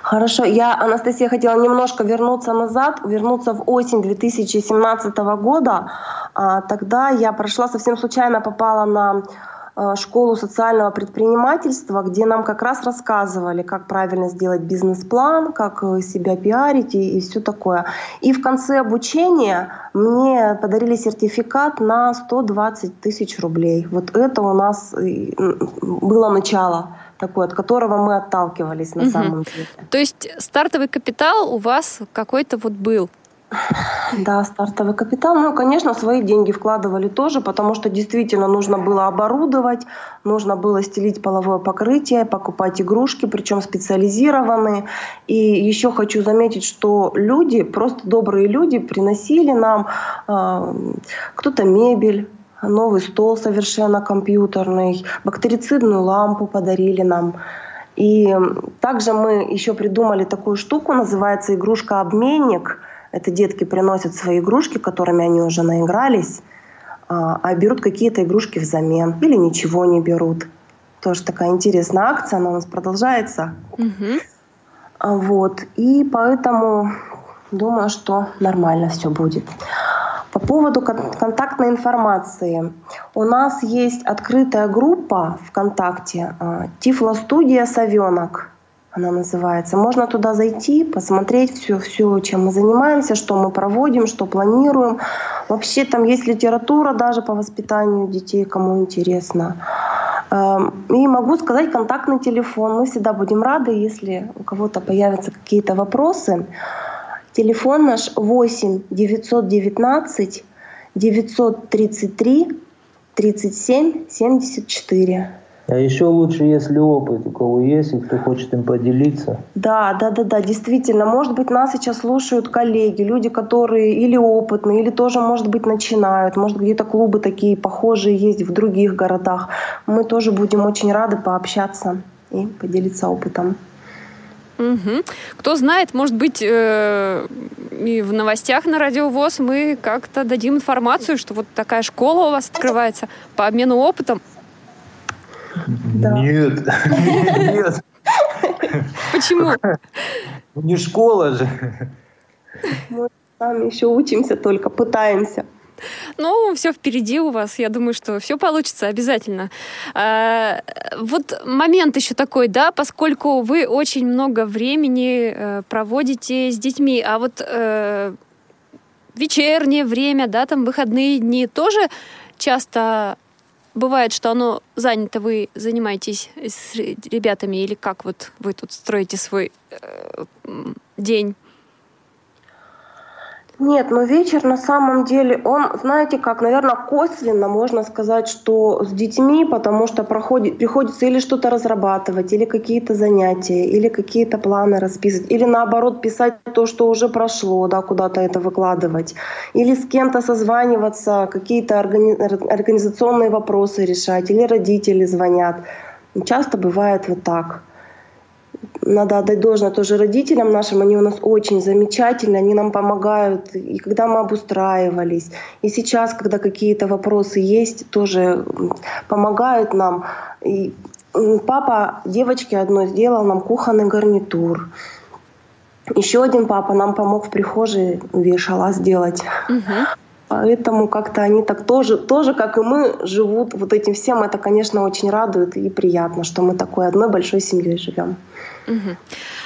Хорошо, я, Анастасия, хотела немножко вернуться назад, вернуться в осень 2017 года. А, тогда я прошла совсем случайно, попала на школу социального предпринимательства, где нам как раз рассказывали, как правильно сделать бизнес-план, как э, себя пиарить и, и все такое. И в конце обучения мне подарили сертификат на 120 тысяч рублей. Вот это у нас было начало такое, от которого мы отталкивались на угу. самом деле. То есть стартовый капитал у вас какой-то вот был? Да, стартовый капитал. Ну, конечно, свои деньги вкладывали тоже, потому что действительно нужно было оборудовать, нужно было стелить половое покрытие, покупать игрушки, причем специализированные. И еще хочу заметить, что люди, просто добрые люди, приносили нам э, кто-то мебель, новый стол совершенно компьютерный, бактерицидную лампу подарили нам. И также мы еще придумали такую штуку, называется игрушка-обменник – это детки приносят свои игрушки, которыми они уже наигрались, а, а берут какие-то игрушки взамен или ничего не берут. Тоже такая интересная акция, она у нас продолжается. Угу. Вот. И поэтому думаю, что нормально все будет. По поводу контактной информации. У нас есть открытая группа ВКонтакте а, «Тифло-студия Совенок» она называется. Можно туда зайти, посмотреть все, все, чем мы занимаемся, что мы проводим, что планируем. Вообще там есть литература даже по воспитанию детей, кому интересно. Эм, и могу сказать контактный телефон. Мы всегда будем рады, если у кого-то появятся какие-то вопросы. Телефон наш 8 919 933 37 74. А еще лучше, если опыт у кого есть, и кто хочет им поделиться. Да, да, да, да, действительно. Может быть, нас сейчас слушают коллеги, люди, которые или опытные, или тоже, может быть, начинают. Может, где-то клубы такие похожие есть в других городах. Мы тоже будем очень рады пообщаться и поделиться опытом. Угу. Кто знает, может быть, э, и в новостях на Радио ВОЗ мы как-то дадим информацию, что вот такая школа у вас открывается по обмену опытом. Да. Нет, нет. Почему? Не школа же. Мы сами еще учимся, только пытаемся. Ну, все впереди у вас. Я думаю, что все получится обязательно. А, вот момент еще такой, да, поскольку вы очень много времени э, проводите с детьми, а вот э, вечернее время, да, там выходные дни тоже часто бывает, что оно занято, вы занимаетесь с ребятами, или как вот вы тут строите свой э, день? Нет, но вечер на самом деле, он, знаете как, наверное, косвенно можно сказать, что с детьми, потому что проходит, приходится или что-то разрабатывать, или какие-то занятия, или какие-то планы расписывать, или наоборот писать то, что уже прошло, да, куда-то это выкладывать, или с кем-то созваниваться, какие-то органи- организационные вопросы решать, или родители звонят. Часто бывает вот так надо отдать должное тоже родителям нашим, они у нас очень замечательные, они нам помогают, и когда мы обустраивались, и сейчас, когда какие-то вопросы есть, тоже помогают нам. И папа девочке одной сделал нам кухонный гарнитур. Еще один папа нам помог в прихожей вешала сделать. Угу. Поэтому как-то они так тоже, тоже, как и мы, живут вот этим всем. Это, конечно, очень радует и приятно, что мы такой одной большой семьей живем. Угу.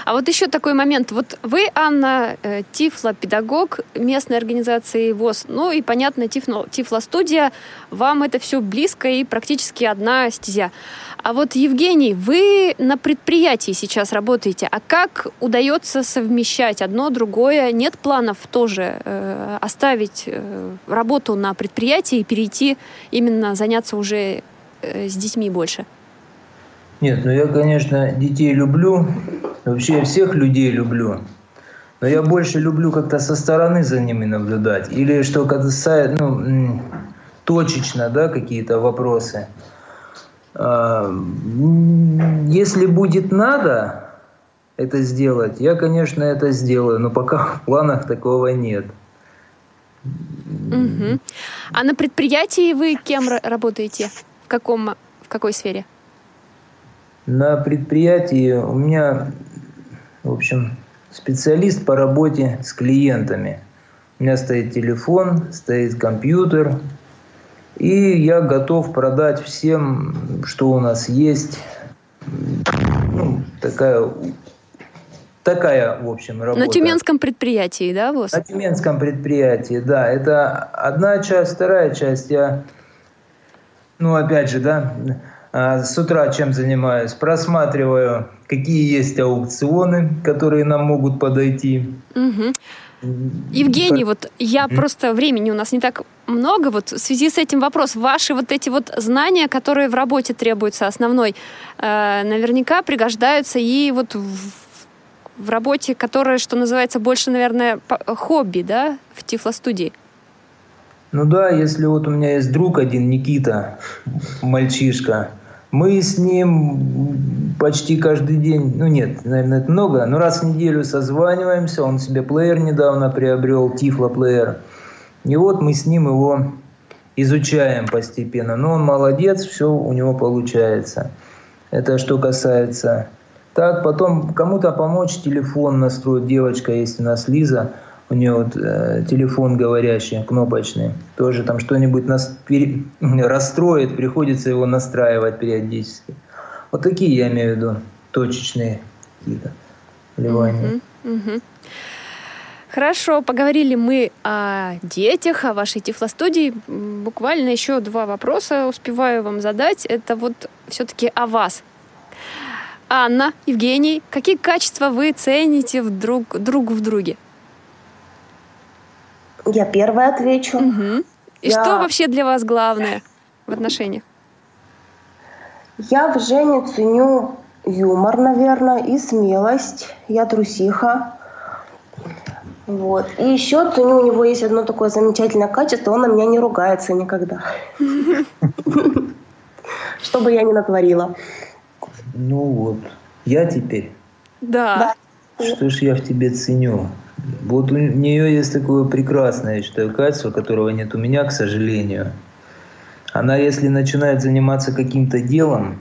А вот еще такой момент. Вот вы, Анна, э, тифло-педагог местной организации ВОЗ. Ну и, понятно, тифло, тифло-студия. Вам это все близко и практически одна стезя. А вот, Евгений, вы на предприятии сейчас работаете. А как удается совмещать одно, другое? Нет планов тоже э, оставить э, работу на предприятии и перейти именно заняться уже э, с детьми больше? Нет, ну я, конечно, детей люблю. Вообще я всех людей люблю. Но я больше люблю как-то со стороны за ними наблюдать. Или что касается, ну, точечно, да, какие-то вопросы. А, если будет надо это сделать, я, конечно, это сделаю. Но пока в планах такого нет. Угу. А на предприятии вы кем работаете? В каком, в какой сфере? На предприятии у меня, в общем, специалист по работе с клиентами. У меня стоит телефон, стоит компьютер, и я готов продать всем, что у нас есть. Ну, такая, такая, в общем, работа. На Тюменском предприятии, да, ВОЗ? На Тюменском предприятии, да. Это одна часть, вторая часть. Я, ну, опять же, да, с утра чем занимаюсь? Просматриваю, какие есть аукционы, которые нам могут подойти. Угу. Евгений, вот я просто времени у нас не так много. Вот в связи с этим вопрос. Ваши вот эти вот знания, которые в работе требуются основной, э, наверняка пригождаются и вот в, в работе, которая, что называется, больше, наверное, хобби, да, в Тифло-студии. Ну да, если вот у меня есть друг один, Никита, мальчишка, мы с ним почти каждый день, ну нет, наверное, это много, но раз в неделю созваниваемся, он себе плеер недавно приобрел, Тифло плеер. И вот мы с ним его изучаем постепенно. Но он молодец, все у него получается. Это что касается. Так, потом кому-то помочь телефон настроить. Девочка есть у нас Лиза – у нее вот э, телефон говорящий, кнопочный, тоже там что-нибудь нас пере... расстроит, приходится его настраивать периодически. Вот такие я имею в виду точечные какие-то вливания. Угу, угу. Хорошо, поговорили мы о детях, о вашей тифлостудии. Буквально еще два вопроса успеваю вам задать. Это вот все-таки о вас. Анна, Евгений, какие качества вы цените в друг, друг в друге? Я первая отвечу. Угу. И я... что вообще для вас главное в отношениях? Я в Жене ценю юмор, наверное, и смелость. Я трусиха. Вот. И еще ценю, у него есть одно такое замечательное качество, он на меня не ругается никогда. Что бы я ни натворила. Ну вот, я теперь. Да. Что ж я в тебе ценю? Вот у нее есть такое прекрасное, я считаю, качество, которого нет у меня, к сожалению. Она, если начинает заниматься каким-то делом,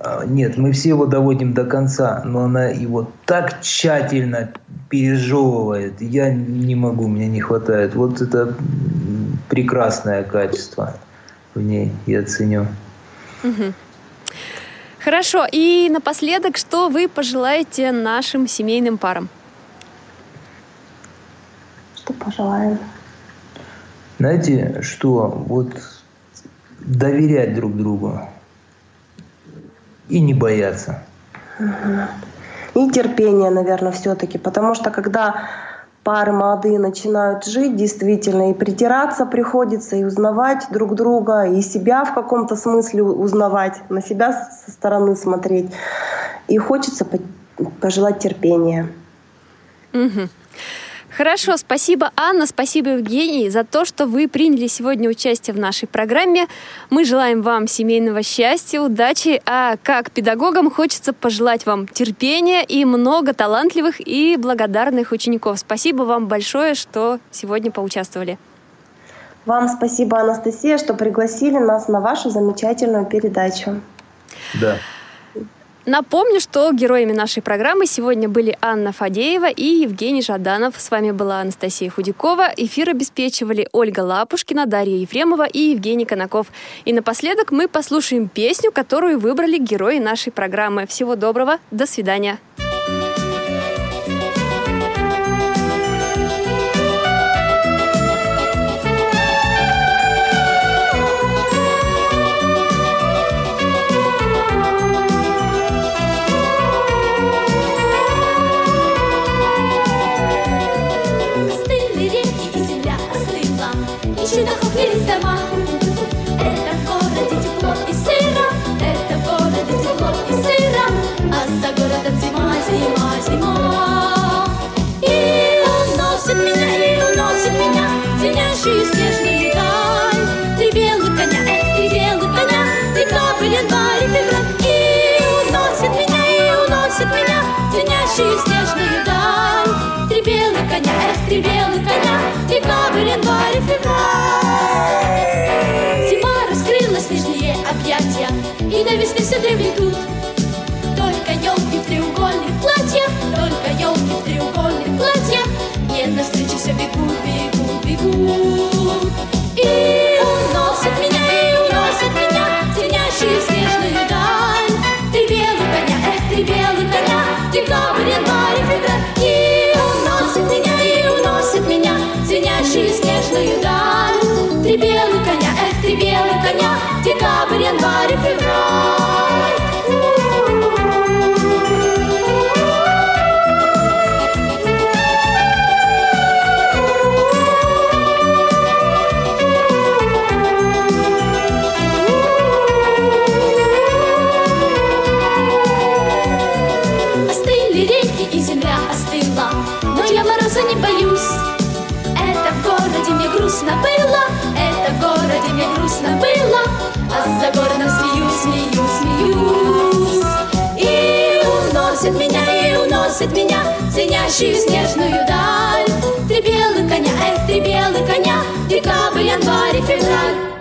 а, нет, мы все его доводим до конца, но она его так тщательно пережевывает. Я не могу, мне не хватает. Вот это прекрасное качество в ней, я ценю. Хорошо, и напоследок, что вы пожелаете нашим семейным парам? Что пожелаем? Знаете, что вот доверять друг другу и не бояться. И терпение, наверное, все-таки, потому что когда пары молодые начинают жить действительно, и притираться приходится, и узнавать друг друга, и себя в каком-то смысле узнавать, на себя со стороны смотреть. И хочется пожелать терпения. Угу. Хорошо, спасибо, Анна, спасибо, Евгений, за то, что вы приняли сегодня участие в нашей программе. Мы желаем вам семейного счастья, удачи, а как педагогам хочется пожелать вам терпения и много талантливых и благодарных учеников. Спасибо вам большое, что сегодня поучаствовали. Вам спасибо, Анастасия, что пригласили нас на вашу замечательную передачу. Да. Напомню, что героями нашей программы сегодня были Анна Фадеева и Евгений Жаданов. С вами была Анастасия Худякова. Эфир обеспечивали Ольга Лапушкина, Дарья Ефремова и Евгений Конаков. И напоследок мы послушаем песню, которую выбрали герои нашей программы. Всего доброго, до свидания. большие снежные летал. Три белых коня, эх, три белых коня, три капли январь и февраль. И уносит меня, и уносит меня в длиннящие снежные даль. Три белых коня, эх, три белых коня, три капли январь и февраль. Зима раскрыла снежные объятия, и до весны все древний. уносит меня Звенящую снежную даль. Три белых коня, эх, три белых коня. Декабрь, январь и февраль.